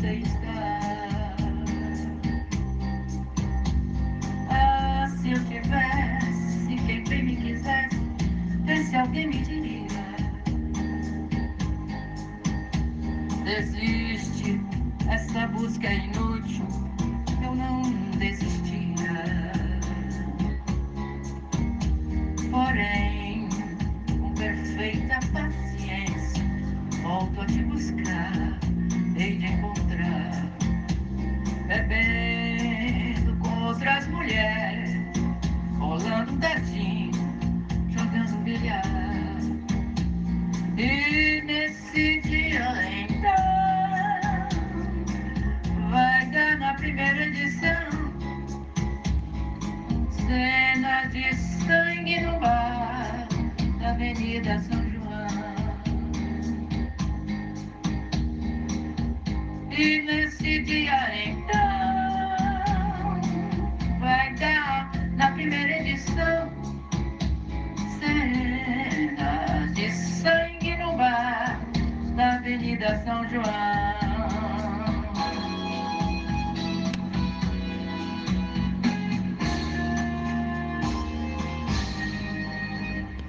você está. Ah, se eu tivesse, quem bem me quisesse, esse alguém me diria. Desiste, essa busca é inútil. Cena de sangue no bar da Avenida São João. E nesse dia então vai dar na primeira edição cenas de sangue no bar da Avenida São João.